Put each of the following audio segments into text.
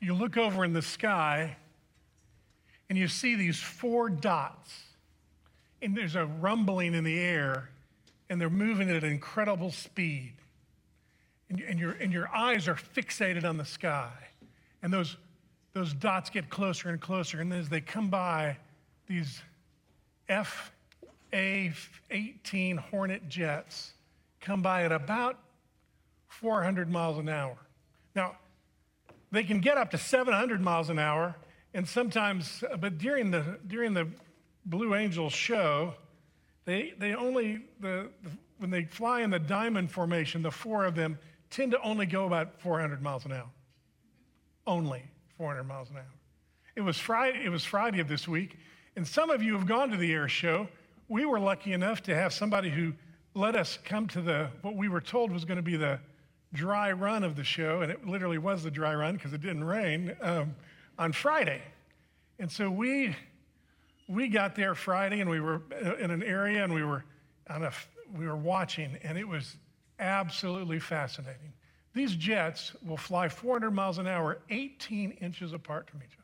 you look over in the sky and you see these four dots, and there's a rumbling in the air, and they're moving at an incredible speed. And, and, your, and your eyes are fixated on the sky. And those, those dots get closer and closer. And as they come by, these F A 18 Hornet jets come by at about 400 miles an hour. Now, they can get up to 700 miles an hour, and sometimes, but during the, during the Blue Angels show, they, they only, the, the, when they fly in the diamond formation, the four of them tend to only go about 400 miles an hour. Only 400 miles an hour. It was Friday, it was Friday of this week, and some of you have gone to the air show. We were lucky enough to have somebody who let us come to the what we were told was going to be the dry run of the show, and it literally was the dry run because it didn't rain um, on Friday. And so we we got there Friday, and we were in an area, and we were on a we were watching, and it was absolutely fascinating. These jets will fly 400 miles an hour, 18 inches apart from each other.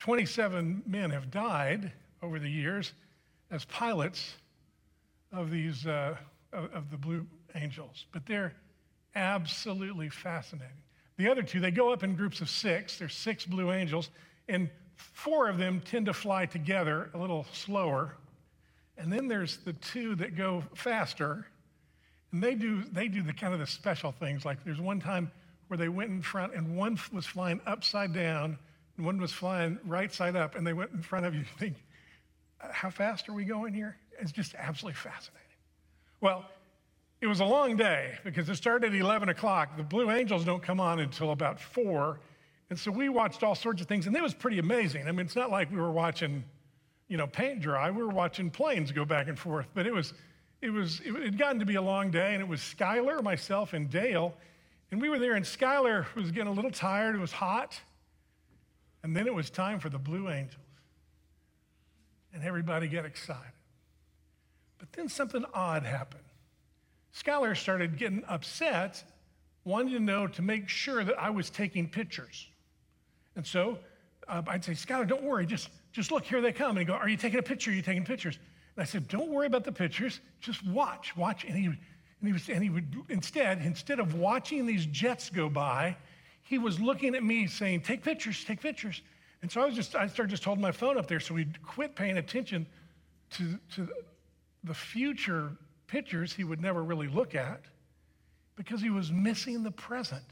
27 men have died over the years as pilots of these uh, of, of the Blue Angels, but they're absolutely fascinating. The other two, they go up in groups of six. There's six Blue Angels, and four of them tend to fly together a little slower. And then there's the two that go faster, and they do they do the kind of the special things. Like there's one time where they went in front, and one was flying upside down, and one was flying right side up, and they went in front of you. You think, uh, how fast are we going here? It's just absolutely fascinating. Well, it was a long day because it started at 11 o'clock. The Blue Angels don't come on until about 4. And so we watched all sorts of things, and it was pretty amazing. I mean, it's not like we were watching, you know, paint dry. We were watching planes go back and forth. But it was, it was, it had gotten to be a long day, and it was Skylar, myself, and Dale. And we were there, and Skylar was getting a little tired. It was hot. And then it was time for the Blue Angels. And everybody got excited. But then something odd happened. Skylar started getting upset, wanting to know to make sure that I was taking pictures. And so uh, I'd say, Skylar, don't worry, just, just look, here they come. And he'd go, Are you taking a picture? Are you taking pictures? And I said, Don't worry about the pictures, just watch, watch. And he, and he, was, and he would, instead, instead of watching these jets go by, he was looking at me saying, Take pictures, take pictures. And so I was just, I started just holding my phone up there so we'd quit paying attention to, to the future pictures he would never really look at because he was missing the present.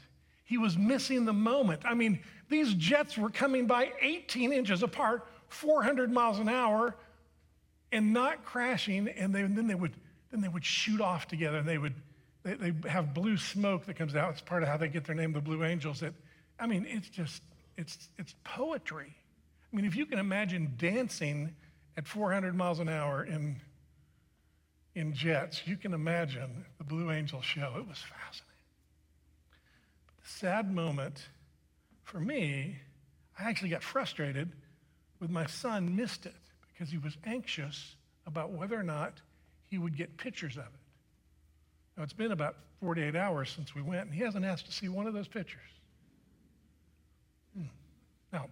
He was missing the moment. I mean, these jets were coming by 18 inches apart, 400 miles an hour, and not crashing. And, they, and then they would then they would shoot off together. And they would they, they have blue smoke that comes out. It's part of how they get their name, the Blue Angels. That I mean, it's just it's it's poetry. I mean, if you can imagine dancing at 400 miles an hour in in jets. You can imagine the Blue Angel show. It was fascinating. But the sad moment for me, I actually got frustrated with my son missed it because he was anxious about whether or not he would get pictures of it. Now, it's been about 48 hours since we went, and he hasn't asked to see one of those pictures. Hmm. Now,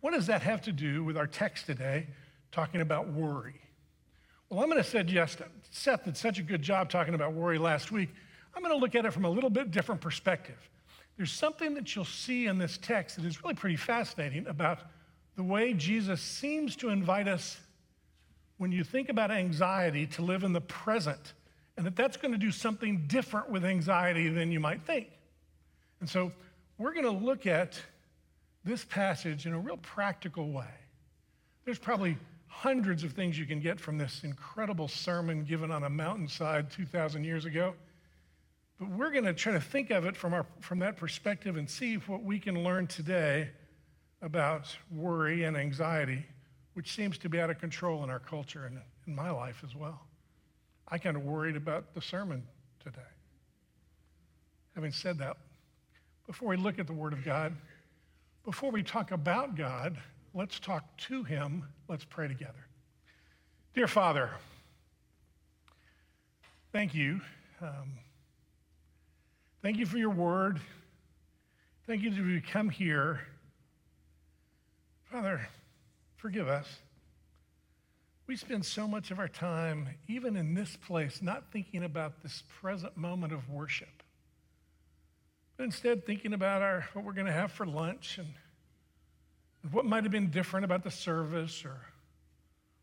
what does that have to do with our text today talking about worry? Well, I'm going to suggest Seth did such a good job talking about worry last week. I'm going to look at it from a little bit different perspective. There's something that you'll see in this text that is really pretty fascinating about the way Jesus seems to invite us, when you think about anxiety, to live in the present, and that that's going to do something different with anxiety than you might think. And so we're going to look at this passage in a real practical way. There's probably hundreds of things you can get from this incredible sermon given on a mountainside 2,000 years ago. But we're going to try to think of it from, our, from that perspective and see what we can learn today about worry and anxiety, which seems to be out of control in our culture and in my life as well. I kind of worried about the sermon today. Having said that, before we look at the Word of God, before we talk about God, let's talk to him. Let's pray together. Dear Father, thank you. Um, thank you for your word. Thank you that we come here. Father, forgive us. We spend so much of our time, even in this place, not thinking about this present moment of worship, but instead thinking about our, what we're going to have for lunch and, and what might have been different about the service or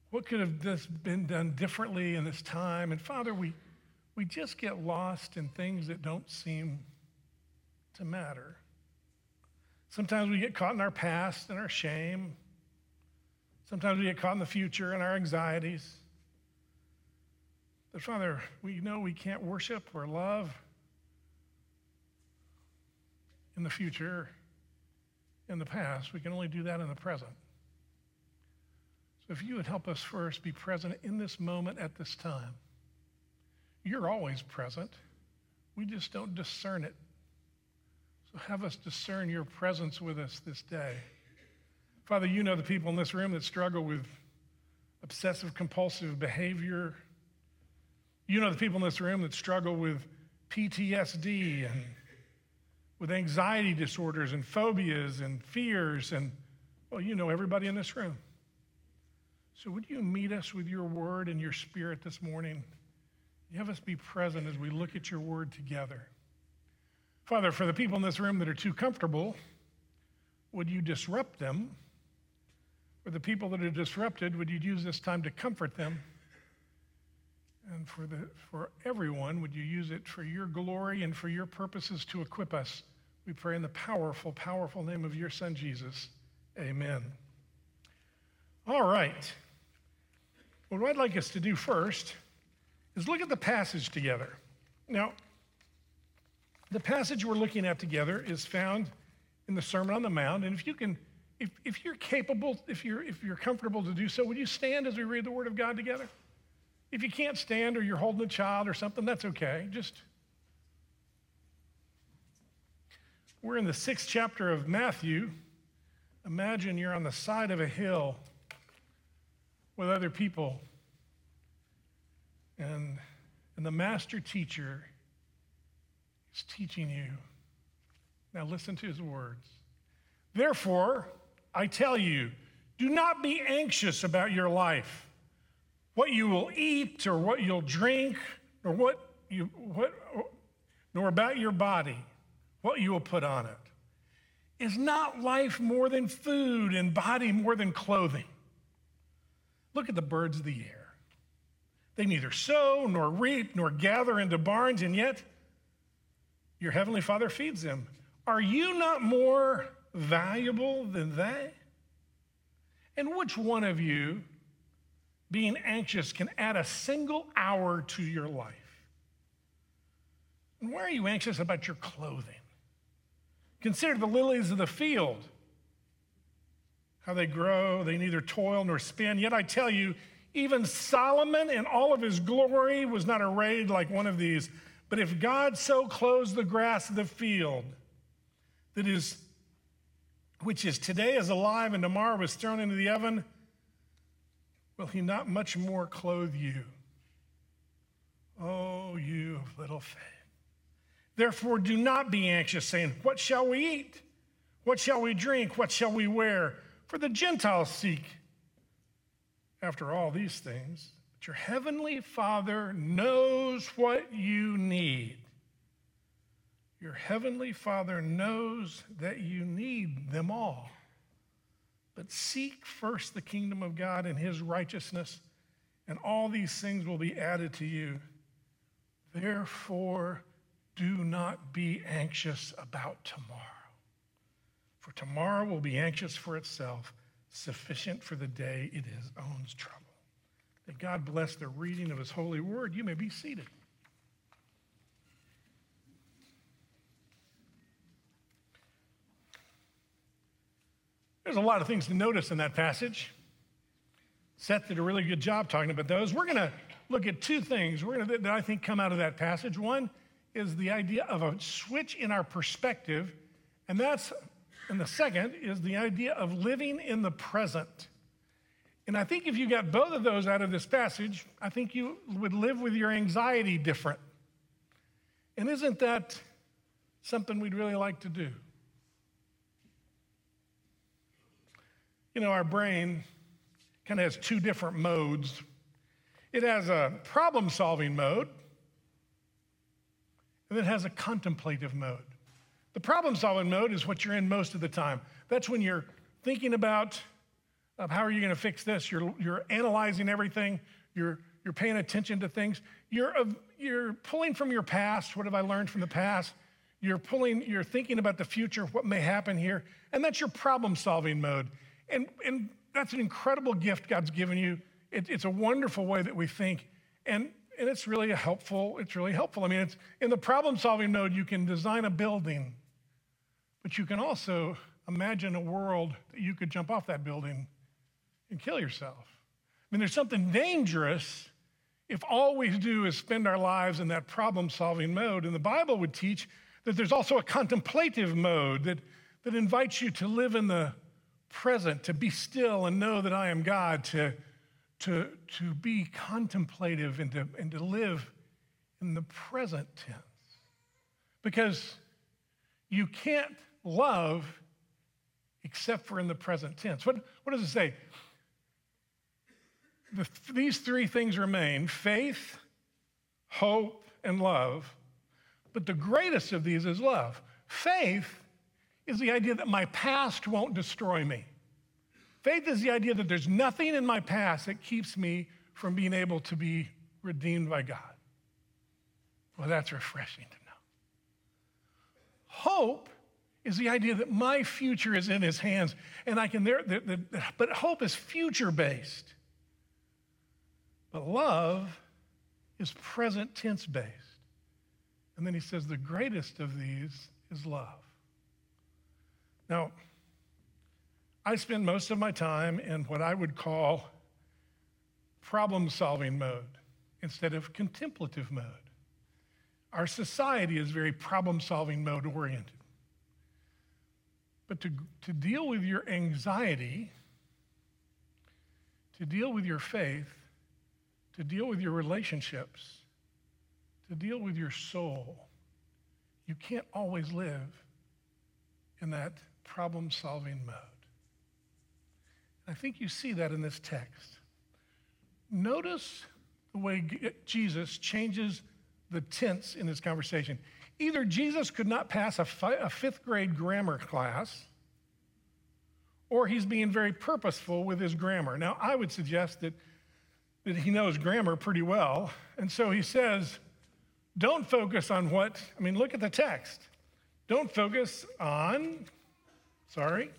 what could have this been done differently in this time. And Father, we, we just get lost in things that don't seem to matter. Sometimes we get caught in our past and our shame. Sometimes we get caught in the future and our anxieties. But Father, we know we can't worship or love in the future, in the past. We can only do that in the present. So if you would help us first be present in this moment at this time. You're always present. We just don't discern it. So have us discern your presence with us this day. Father, you know the people in this room that struggle with obsessive compulsive behavior. You know the people in this room that struggle with PTSD and with anxiety disorders and phobias and fears. And, well, you know everybody in this room. So, would you meet us with your word and your spirit this morning? You have us be present as we look at your word together. Father, for the people in this room that are too comfortable, would you disrupt them? For the people that are disrupted, would you use this time to comfort them? And for, the, for everyone, would you use it for your glory and for your purposes to equip us? We pray in the powerful, powerful name of your Son, Jesus. Amen. All right. What I'd like us to do first is look at the passage together. Now, the passage we're looking at together is found in the Sermon on the Mount, and if you can if, if you're capable, if you're, if you're comfortable to do so, would you stand as we read the Word of God together? If you can't stand or you're holding a child or something, that's okay. Just. We're in the sixth chapter of Matthew. Imagine you're on the side of a hill with other people, and, and the master teacher is teaching you. Now, listen to his words. Therefore, I tell you, do not be anxious about your life, what you will eat or what you'll drink, or what you what nor about your body, what you will put on it. Is not life more than food and body more than clothing? Look at the birds of the air. They neither sow nor reap nor gather into barns, and yet your heavenly Father feeds them. Are you not more valuable than they? And which one of you, being anxious, can add a single hour to your life? And why are you anxious about your clothing? Consider the lilies of the field, how they grow, they neither toil nor spin. Yet I tell you, even Solomon in all of his glory was not arrayed like one of these. But if God so clothes the grass of the field, that is which is today is alive and tomorrow is thrown into the oven, will he not much more clothe you? Oh, you of little faith. Therefore, do not be anxious, saying, What shall we eat? What shall we drink? What shall we wear? For the Gentiles seek after all these things. But your heavenly Father knows what you need. Your heavenly Father knows that you need them all. But seek first the kingdom of God and his righteousness, and all these things will be added to you. Therefore, do not be anxious about tomorrow. For tomorrow will be anxious for itself, sufficient for the day it is owns trouble. That God bless the reading of his holy word. You may be seated. There's a lot of things to notice in that passage. Seth did a really good job talking about those. We're going to look at two things we're gonna, that I think come out of that passage. One is the idea of a switch in our perspective, and that's and the second is the idea of living in the present. And I think if you got both of those out of this passage, I think you would live with your anxiety different. And isn't that something we'd really like to do? You know, our brain kind of has two different modes it has a problem solving mode, and it has a contemplative mode. The problem solving mode is what you're in most of the time. That's when you're thinking about uh, how are you going to fix this. You're, you're analyzing everything. You're, you're paying attention to things. You're, uh, you're pulling from your past. What have I learned from the past? You're pulling, you're thinking about the future, what may happen here. And that's your problem solving mode. And, and that's an incredible gift God's given you. It, it's a wonderful way that we think. And, and it's really helpful. It's really helpful. I mean, it's in the problem solving mode, you can design a building, but you can also imagine a world that you could jump off that building and kill yourself. I mean, there's something dangerous if all we do is spend our lives in that problem solving mode. And the Bible would teach that there's also a contemplative mode that, that invites you to live in the present, to be still and know that I am God, to, to, to be contemplative and to, and to live in the present tense. Because you can't love except for in the present tense. What, what does it say? The, these three things remain faith, hope, and love. But the greatest of these is love. Faith is the idea that my past won't destroy me. Faith is the idea that there's nothing in my past that keeps me from being able to be redeemed by God. Well, that's refreshing to know. Hope is the idea that my future is in his hands and I can there, the, the, but hope is future based. But love is present tense based. And then he says the greatest of these is love. Now, I spend most of my time in what I would call problem solving mode instead of contemplative mode. Our society is very problem solving mode oriented. But to, to deal with your anxiety, to deal with your faith, to deal with your relationships, to deal with your soul, you can't always live in that problem solving mode. I think you see that in this text. Notice the way Jesus changes the tense in this conversation. Either Jesus could not pass a, fi- a fifth grade grammar class, or he's being very purposeful with his grammar. Now, I would suggest that, that he knows grammar pretty well. And so he says, don't focus on what, I mean, look at the text. Don't focus on, sorry,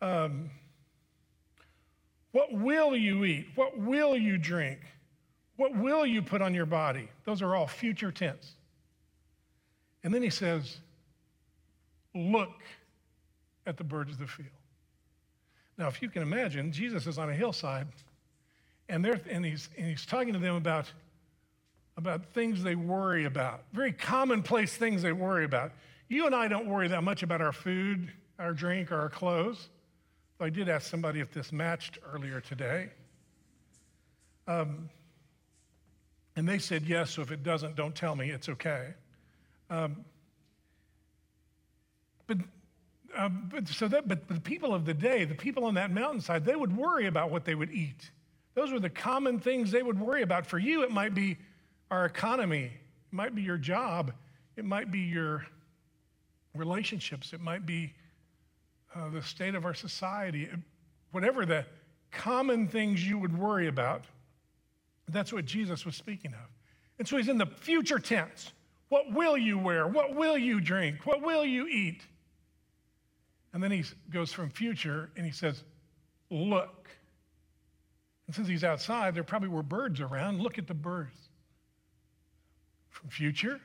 um, what will you eat? What will you drink? What will you put on your body? Those are all future tense. And then he says, Look at the birds of the field. Now, if you can imagine, Jesus is on a hillside, and, and, he's, and he's talking to them about, about things they worry about, very commonplace things they worry about. You and I don't worry that much about our food, our drink, or our clothes. I did ask somebody if this matched earlier today. Um, and they said yes, so if it doesn't, don't tell me, it's okay. Um, but, uh, but so that, but the people of the day, the people on that mountainside, they would worry about what they would eat. Those were the common things they would worry about. For you, it might be our economy, it might be your job, it might be your relationships, it might be uh, the state of our society, whatever the common things you would worry about. That's what Jesus was speaking of. And so he's in the future tense. What will you wear? What will you drink? What will you eat? And then he goes from future and he says, Look. And since he's outside, there probably were birds around. Look at the birds. From future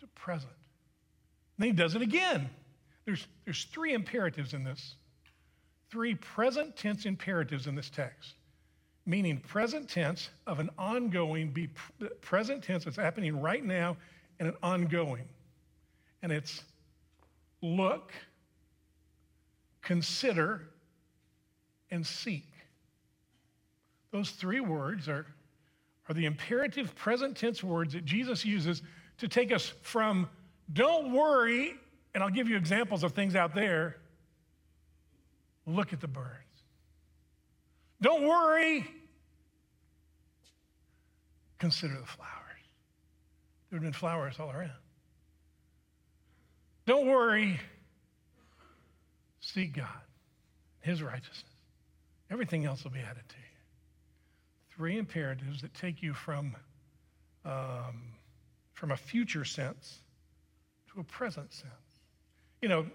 to present. And then he does it again. There's, there's three imperatives in this, three present tense imperatives in this text meaning present tense of an ongoing, be present tense that's happening right now and an ongoing. And it's look, consider, and seek. Those three words are, are the imperative present tense words that Jesus uses to take us from don't worry, and I'll give you examples of things out there. Look at the birds. Don't worry. Consider the flowers. There have been flowers all around. Don't worry. Seek God, His righteousness. Everything else will be added to you. Three imperatives that take you from, um, from a future sense to a present sense. You know,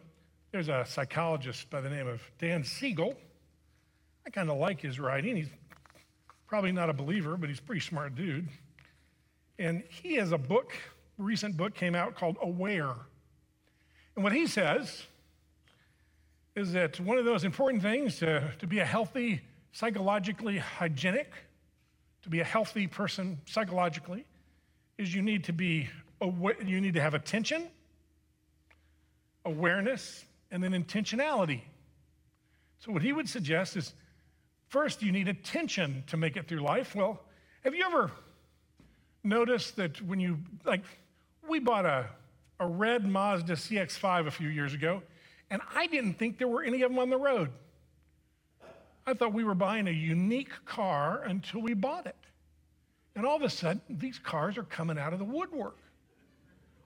there's a psychologist by the name of Dan Siegel. I kind of like his writing. He's probably not a believer, but he's a pretty smart dude. And he has a book, a recent book came out called Aware. And what he says is that one of those important things to, to be a healthy, psychologically hygienic, to be a healthy person psychologically, is you need to be aware, you need to have attention, awareness, and then intentionality. So what he would suggest is first you need attention to make it through life. Well, have you ever noticed that when you like we bought a, a red Mazda CX5 a few years ago, and I didn't think there were any of them on the road. I thought we were buying a unique car until we bought it. And all of a sudden, these cars are coming out of the woodwork.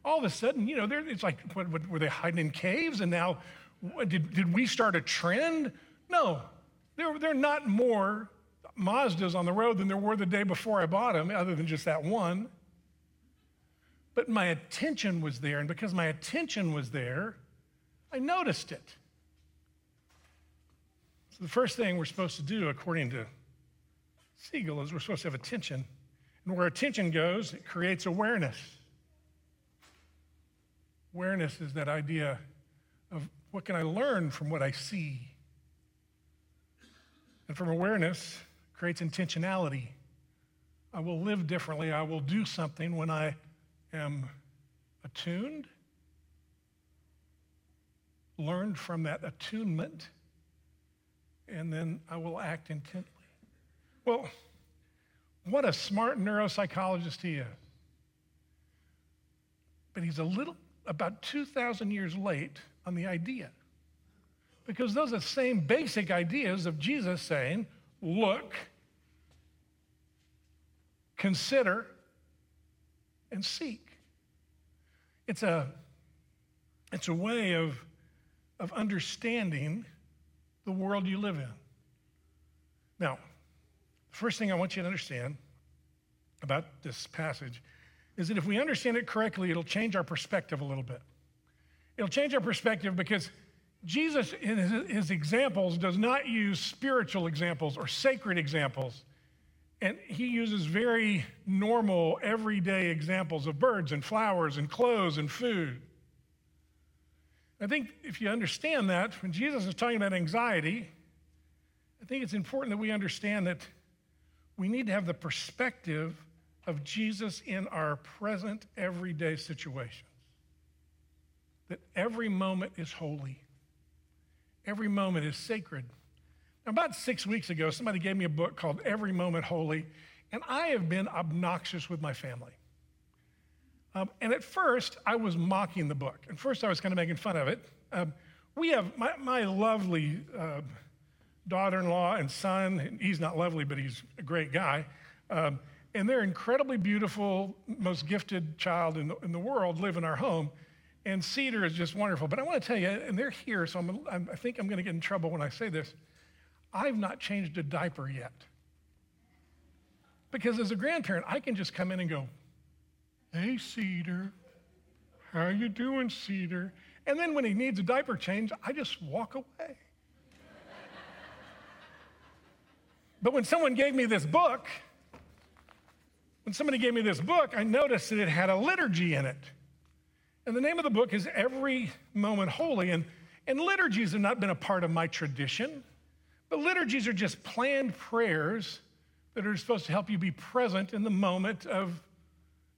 All of a sudden, you know, it's like, what, what, were they hiding in caves? And now, what, did, did we start a trend? No, they're, they're not more Mazdas on the road than there were the day before I bought them, other than just that one. But my attention was there. And because my attention was there, I noticed it. So, the first thing we're supposed to do, according to Siegel, is we're supposed to have attention. And where attention goes, it creates awareness. Awareness is that idea of what can I learn from what I see? And from awareness creates intentionality. I will live differently. I will do something when I am attuned learned from that attunement, and then I will act intently. Well, what a smart neuropsychologist he is. But he's a little, about 2,000 years late on the idea. Because those are the same basic ideas of Jesus saying, look, consider, and seek. It's a, it's a way of of understanding the world you live in. Now, the first thing I want you to understand about this passage is that if we understand it correctly, it'll change our perspective a little bit. It'll change our perspective because Jesus, in his, examples, does not use spiritual examples or sacred examples. And he uses very normal, everyday examples of birds and flowers and clothes and food. I think if you understand that, when Jesus is talking about anxiety, I think it's important that we understand that we need to have the perspective of Jesus in our present everyday situations. That every moment is holy, every moment is sacred. Now, about six weeks ago, somebody gave me a book called Every Moment Holy, and I have been obnoxious with my family. Um, and at first, I was mocking the book. At first, I was kind of making fun of it. Um, we have my, my lovely uh, daughter in law and son. He's not lovely, but he's a great guy. Um, and they're incredibly beautiful, most gifted child in the, in the world live in our home. And Cedar is just wonderful. But I want to tell you, and they're here, so I'm, I'm, I think I'm going to get in trouble when I say this. I've not changed a diaper yet. Because as a grandparent, I can just come in and go, Hey, Cedar. How you doing, Cedar? And then when he needs a diaper change, I just walk away. but when someone gave me this book, when somebody gave me this book, I noticed that it had a liturgy in it. And the name of the book is Every Moment Holy. And, and liturgies have not been a part of my tradition, but liturgies are just planned prayers that are supposed to help you be present in the moment of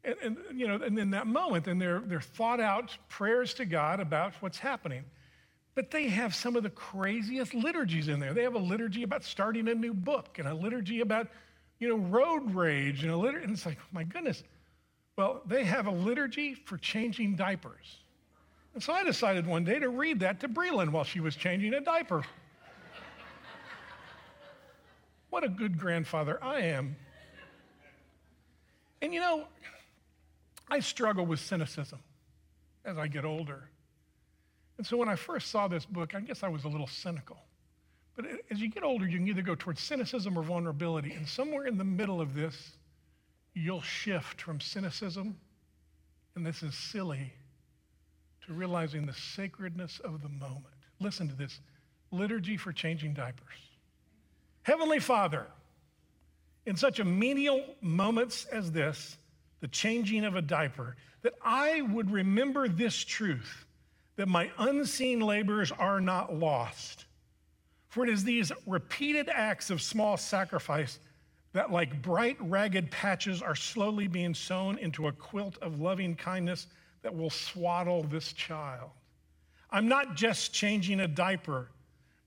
and, and, you know, and in that moment, and they're, they're thought out prayers to God about what's happening. But they have some of the craziest liturgies in there. They have a liturgy about starting a new book and a liturgy about, you know, road rage and a liturgy. And it's like, my goodness. Well, they have a liturgy for changing diapers. And so I decided one day to read that to Breland while she was changing a diaper. What a good grandfather I am. And you know, I struggle with cynicism as I get older. And so when I first saw this book, I guess I was a little cynical. But as you get older, you can either go towards cynicism or vulnerability. And somewhere in the middle of this, you'll shift from cynicism, and this is silly, to realizing the sacredness of the moment. Listen to this liturgy for changing diapers. Heavenly Father, in such a menial moments as this, the changing of a diaper, that I would remember this truth that my unseen labors are not lost. For it is these repeated acts of small sacrifice that, like bright, ragged patches, are slowly being sewn into a quilt of loving kindness that will swaddle this child. I'm not just changing a diaper.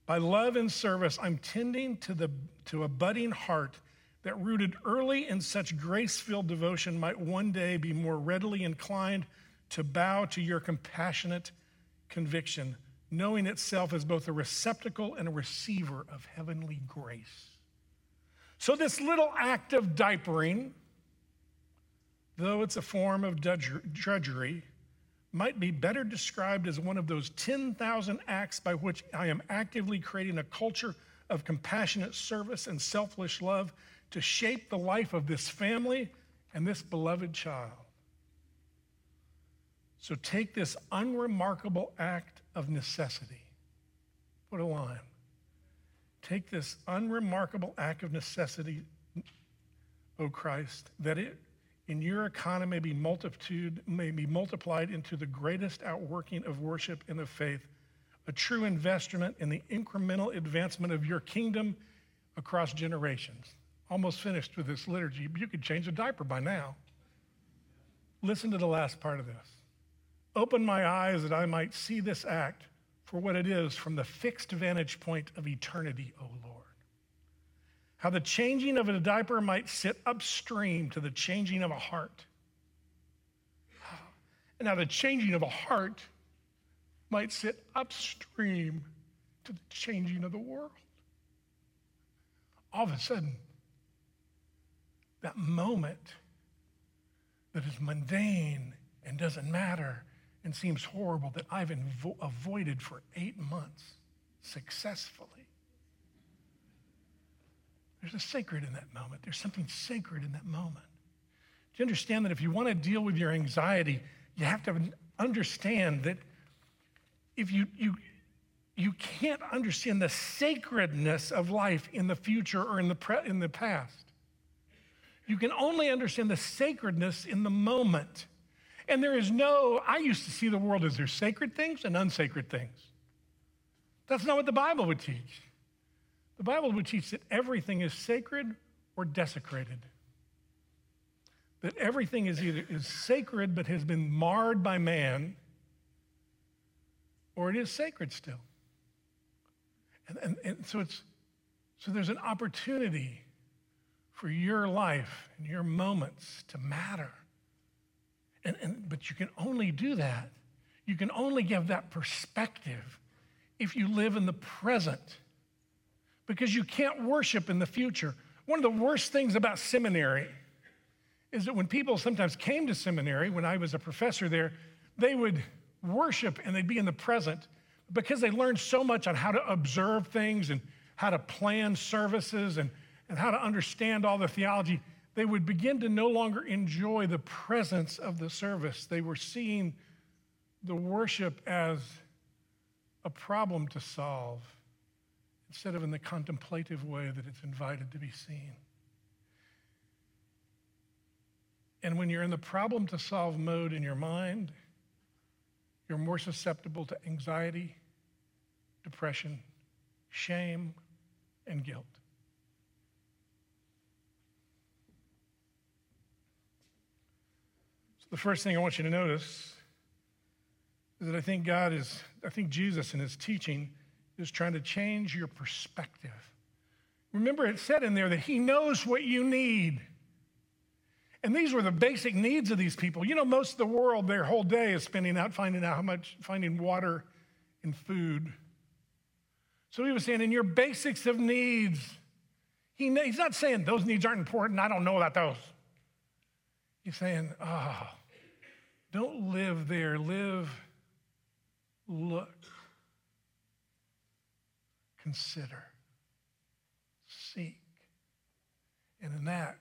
By love and service, I'm tending to, the, to a budding heart that, rooted early in such grace filled devotion, might one day be more readily inclined to bow to your compassionate conviction, knowing itself as both a receptacle and a receiver of heavenly grace. So, this little act of diapering, though it's a form of drudgery, might be better described as one of those 10,000 acts by which I am actively creating a culture of compassionate service and selfless love to shape the life of this family and this beloved child. So take this unremarkable act of necessity. Put a line. Take this unremarkable act of necessity, O Christ, that it in your economy be multitude may be multiplied into the greatest outworking of worship and of faith, a true investment in the incremental advancement of your kingdom across generations almost finished with this liturgy. You could change a diaper by now. Listen to the last part of this. Open my eyes that I might see this act for what it is from the fixed vantage point of eternity, O Lord. How the changing of a diaper might sit upstream to the changing of a heart. And how the changing of a heart might sit upstream to the changing of the world. All of a sudden, that moment that is mundane and doesn't matter and seems horrible that I've invo- avoided for eight months successfully. There's a sacred in that moment. There's something sacred in that moment. Do you understand that if you want to deal with your anxiety, you have to understand that if you, you, you can't understand the sacredness of life in the future or in the, pre- in the past. You can only understand the sacredness in the moment. And there is no, I used to see the world as there's sacred things and unsacred things. That's not what the Bible would teach. The Bible would teach that everything is sacred or desecrated. That everything is either is sacred but has been marred by man, or it is sacred still. And, and, and so it's so there's an opportunity for your life and your moments to matter. And, and, but you can only do that. You can only give that perspective if you live in the present because you can't worship in the future. One of the worst things about seminary is that when people sometimes came to seminary, when I was a professor there, they would worship and they'd be in the present because they learned so much on how to observe things and how to plan services and and how to understand all the theology, they would begin to no longer enjoy the presence of the service. They were seeing the worship as a problem to solve instead of in the contemplative way that it's invited to be seen. And when you're in the problem to solve mode in your mind, you're more susceptible to anxiety, depression, shame, and guilt. The first thing I want you to notice is that I think God is, I think Jesus in his teaching is trying to change your perspective. Remember, it said in there that he knows what you need. And these were the basic needs of these people. You know, most of the world, their whole day is spending out finding out how much, finding water and food. So he was saying, in your basics of needs, He, he's not saying those needs aren't important. I don't know about those. He's saying, oh, don't live there. Live, look, consider, seek. And in that,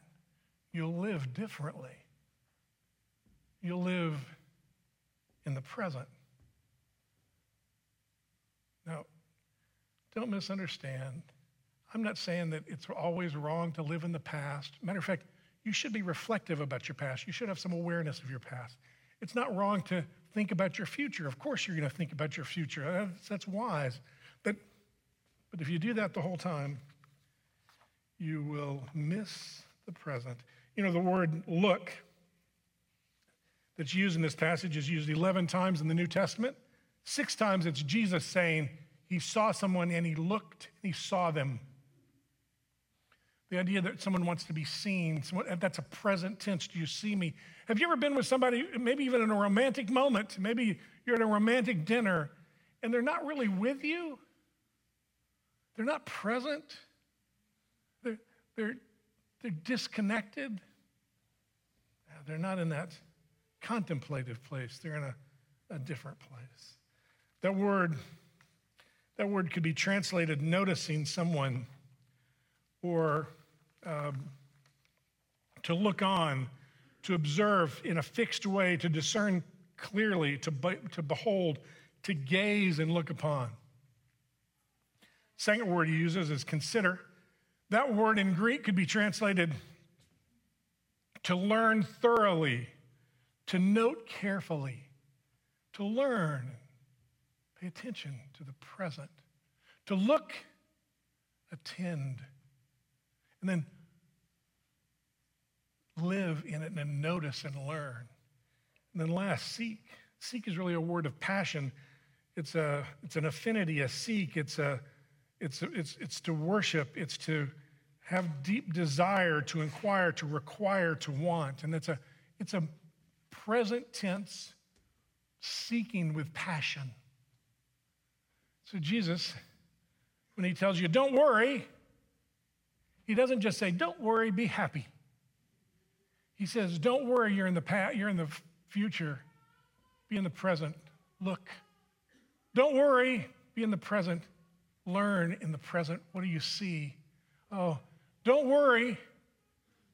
you'll live differently. You'll live in the present. Now, don't misunderstand. I'm not saying that it's always wrong to live in the past. Matter of fact, you should be reflective about your past. You should have some awareness of your past. It's not wrong to think about your future. Of course, you're going to think about your future. That's, that's wise. But, but if you do that the whole time, you will miss the present. You know, the word look that's used in this passage is used 11 times in the New Testament. Six times it's Jesus saying he saw someone and he looked and he saw them. The idea that someone wants to be seen, that's a present tense. Do you see me? Have you ever been with somebody, maybe even in a romantic moment? Maybe you're at a romantic dinner and they're not really with you? They're not present? They're, they're, they're disconnected? Ah, they're not in that contemplative place, they're in a, a different place. That word, that word could be translated noticing someone or um, to look on, to observe in a fixed way, to discern clearly, to, be, to behold, to gaze and look upon. Second word he uses is consider. That word in Greek could be translated to learn thoroughly, to note carefully, to learn, pay attention to the present, to look, attend, and then live in it and notice and learn. And then last, seek. Seek is really a word of passion. It's, a, it's an affinity, a seek. It's, a, it's, a, it's, it's to worship. It's to have deep desire, to inquire, to require, to want. And it's a, it's a present tense seeking with passion. So Jesus, when he tells you, don't worry, he doesn't just say, don't worry, be happy. He says, don't worry, you're in the past, you're in the future. Be in the present. Look. Don't worry, be in the present. Learn in the present. What do you see? Oh, don't worry.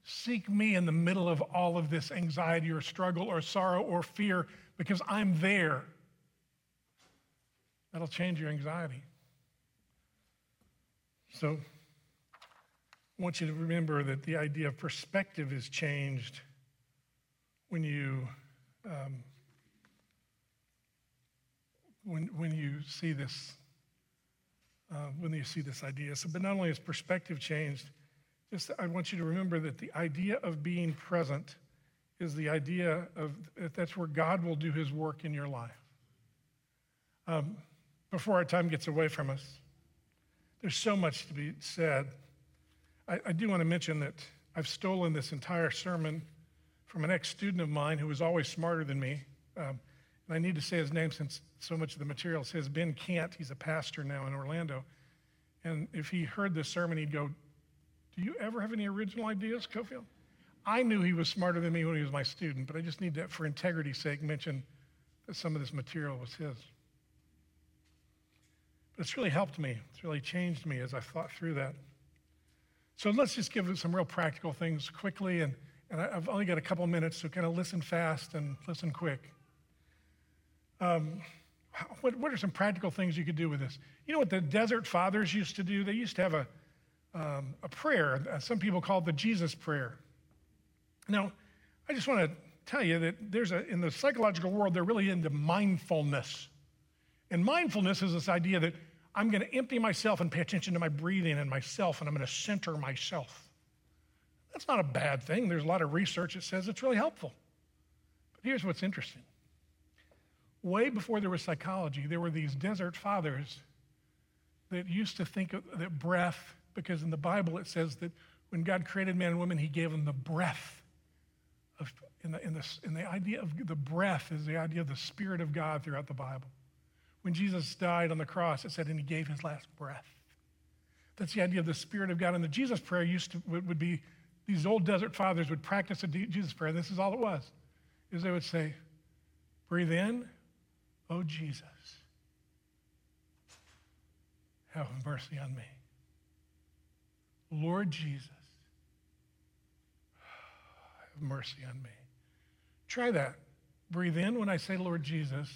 Seek me in the middle of all of this anxiety or struggle or sorrow or fear because I'm there. That'll change your anxiety. So, I want you to remember that the idea of perspective is changed when you um, when when you see this uh, when you see this idea. So, but not only is perspective changed, just I want you to remember that the idea of being present is the idea of that's where God will do His work in your life. Um, before our time gets away from us, there's so much to be said. I, I do want to mention that I've stolen this entire sermon from an ex student of mine who was always smarter than me. Um, and I need to say his name since so much of the material says Ben Cant. He's a pastor now in Orlando. And if he heard this sermon, he'd go, Do you ever have any original ideas, Cofield? I knew he was smarter than me when he was my student, but I just need to, for integrity's sake, mention that some of this material was his. But it's really helped me. It's really changed me as I thought through that. So let's just give some real practical things quickly. And, and I've only got a couple minutes, so kind of listen fast and listen quick. Um, what, what are some practical things you could do with this? You know what the desert fathers used to do? They used to have a, um, a prayer, uh, some people call it the Jesus prayer. Now, I just want to tell you that there's a, in the psychological world, they're really into mindfulness. And mindfulness is this idea that I'm going to empty myself and pay attention to my breathing and myself, and I'm going to center myself. That's not a bad thing. There's a lot of research that says it's really helpful. But here's what's interesting way before there was psychology, there were these desert fathers that used to think of that breath, because in the Bible it says that when God created man and woman, he gave them the breath. Of, in, the, in, the, in the idea of the breath is the idea of the Spirit of God throughout the Bible. When Jesus died on the cross, it said, and he gave his last breath. That's the idea of the Spirit of God. And the Jesus prayer used to would, be these old desert fathers would practice a Jesus prayer. This is all it was. Is they would say, breathe in, oh Jesus, have mercy on me. Lord Jesus, have mercy on me. Try that. Breathe in when I say, Lord Jesus.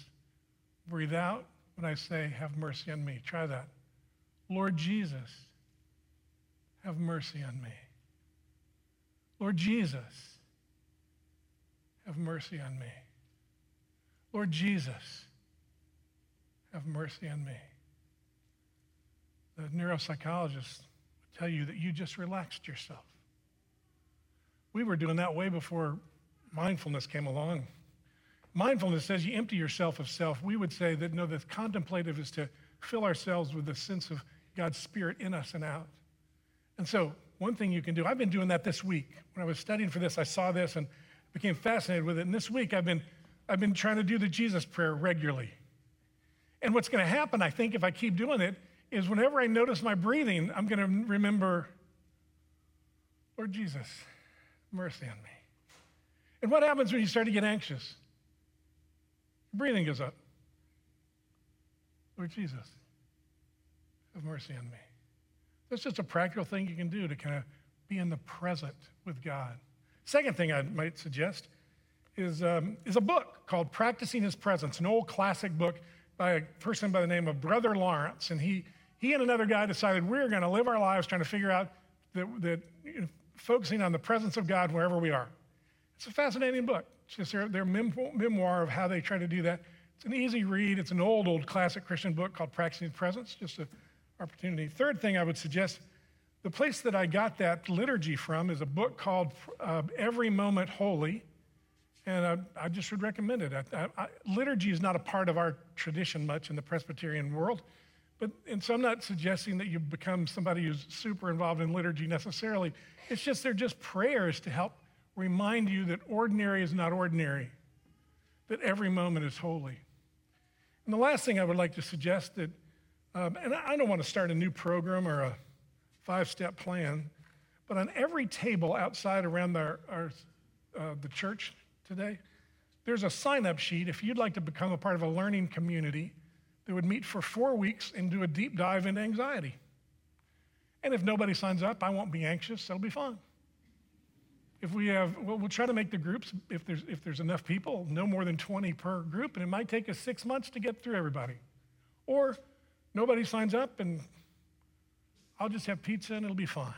Breathe out when I say, have mercy on me. Try that. Lord Jesus, have mercy on me. Lord Jesus, have mercy on me. Lord Jesus, have mercy on me. The neuropsychologist would tell you that you just relaxed yourself. We were doing that way before mindfulness came along. Mindfulness says you empty yourself of self. We would say that no, the contemplative is to fill ourselves with the sense of God's Spirit in us and out. And so, one thing you can do, I've been doing that this week. When I was studying for this, I saw this and became fascinated with it. And this week, I've been, I've been trying to do the Jesus prayer regularly. And what's going to happen, I think, if I keep doing it, is whenever I notice my breathing, I'm going to remember, Lord Jesus, mercy on me. And what happens when you start to get anxious? Breathing goes up. Lord Jesus, have mercy on me. That's just a practical thing you can do to kind of be in the present with God. Second thing I might suggest is, um, is a book called Practicing His Presence, an old classic book by a person by the name of Brother Lawrence. And he, he and another guy decided we're going to live our lives trying to figure out that, that you know, focusing on the presence of God wherever we are. It's a fascinating book. It's just their, their memoir of how they try to do that. It's an easy read. It's an old, old classic Christian book called Practicing Presence, just an opportunity. Third thing I would suggest the place that I got that liturgy from is a book called uh, Every Moment Holy. And I, I, just would recommend it. I, I, liturgy is not a part of our tradition much in the Presbyterian world. But, and so I'm not suggesting that you become somebody who's super involved in liturgy necessarily. It's just they're just prayers to help remind you that ordinary is not ordinary, that every moment is holy. And the last thing I would like to suggest that, um, and I don't want to start a new program or a five step plan. But on every table outside around our, our uh, the church today, there's a sign up sheet if you'd like to become a part of a learning community that would meet for four weeks and do a deep dive into anxiety. And if nobody signs up, I won't be anxious, that'll be fine. If we have, well, we'll try to make the groups, if there's, if there's enough people, no more than 20 per group, and it might take us six months to get through everybody. Or nobody signs up and I'll just have pizza and it'll be fine.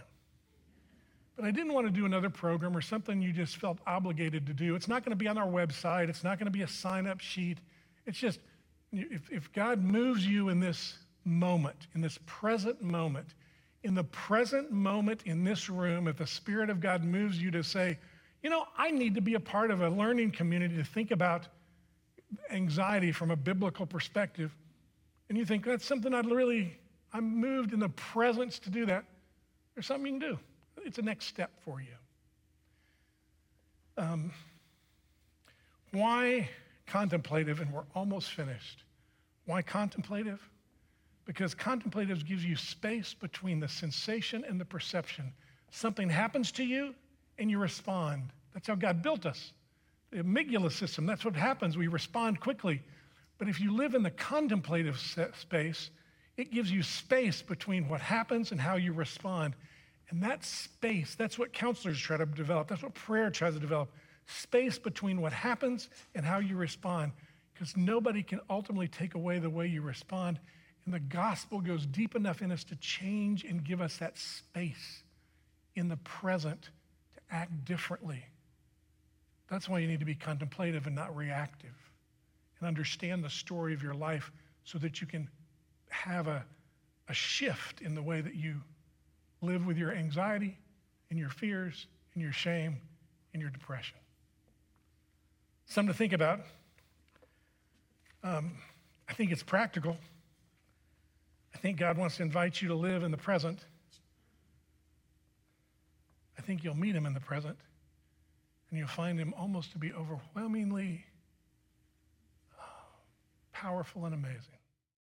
But I didn't want to do another program or something you just felt obligated to do. It's not going to be on our website, it's not going to be a sign up sheet. It's just, if, if God moves you in this moment, in this present moment, in the present moment in this room, if the Spirit of God moves you to say, you know, I need to be a part of a learning community to think about anxiety from a biblical perspective, and you think that's something I'd really I'm moved in the presence to do that, there's something you can do. It's a next step for you. Um, why contemplative? And we're almost finished. Why contemplative? Because contemplatives gives you space between the sensation and the perception. Something happens to you and you respond. That's how God built us. The amygdala system, that's what happens. We respond quickly. But if you live in the contemplative space, it gives you space between what happens and how you respond. And that space, that's what counselors try to develop. That's what prayer tries to develop space between what happens and how you respond. Because nobody can ultimately take away the way you respond. And the gospel goes deep enough in us to change and give us that space in the present to act differently. That's why you need to be contemplative and not reactive and understand the story of your life so that you can have a, a shift in the way that you live with your anxiety and your fears and your shame and your depression. Something to think about. Um, I think it's practical. I think God wants to invite you to live in the present. I think you'll meet him in the present, and you'll find him almost to be overwhelmingly uh, powerful and amazing.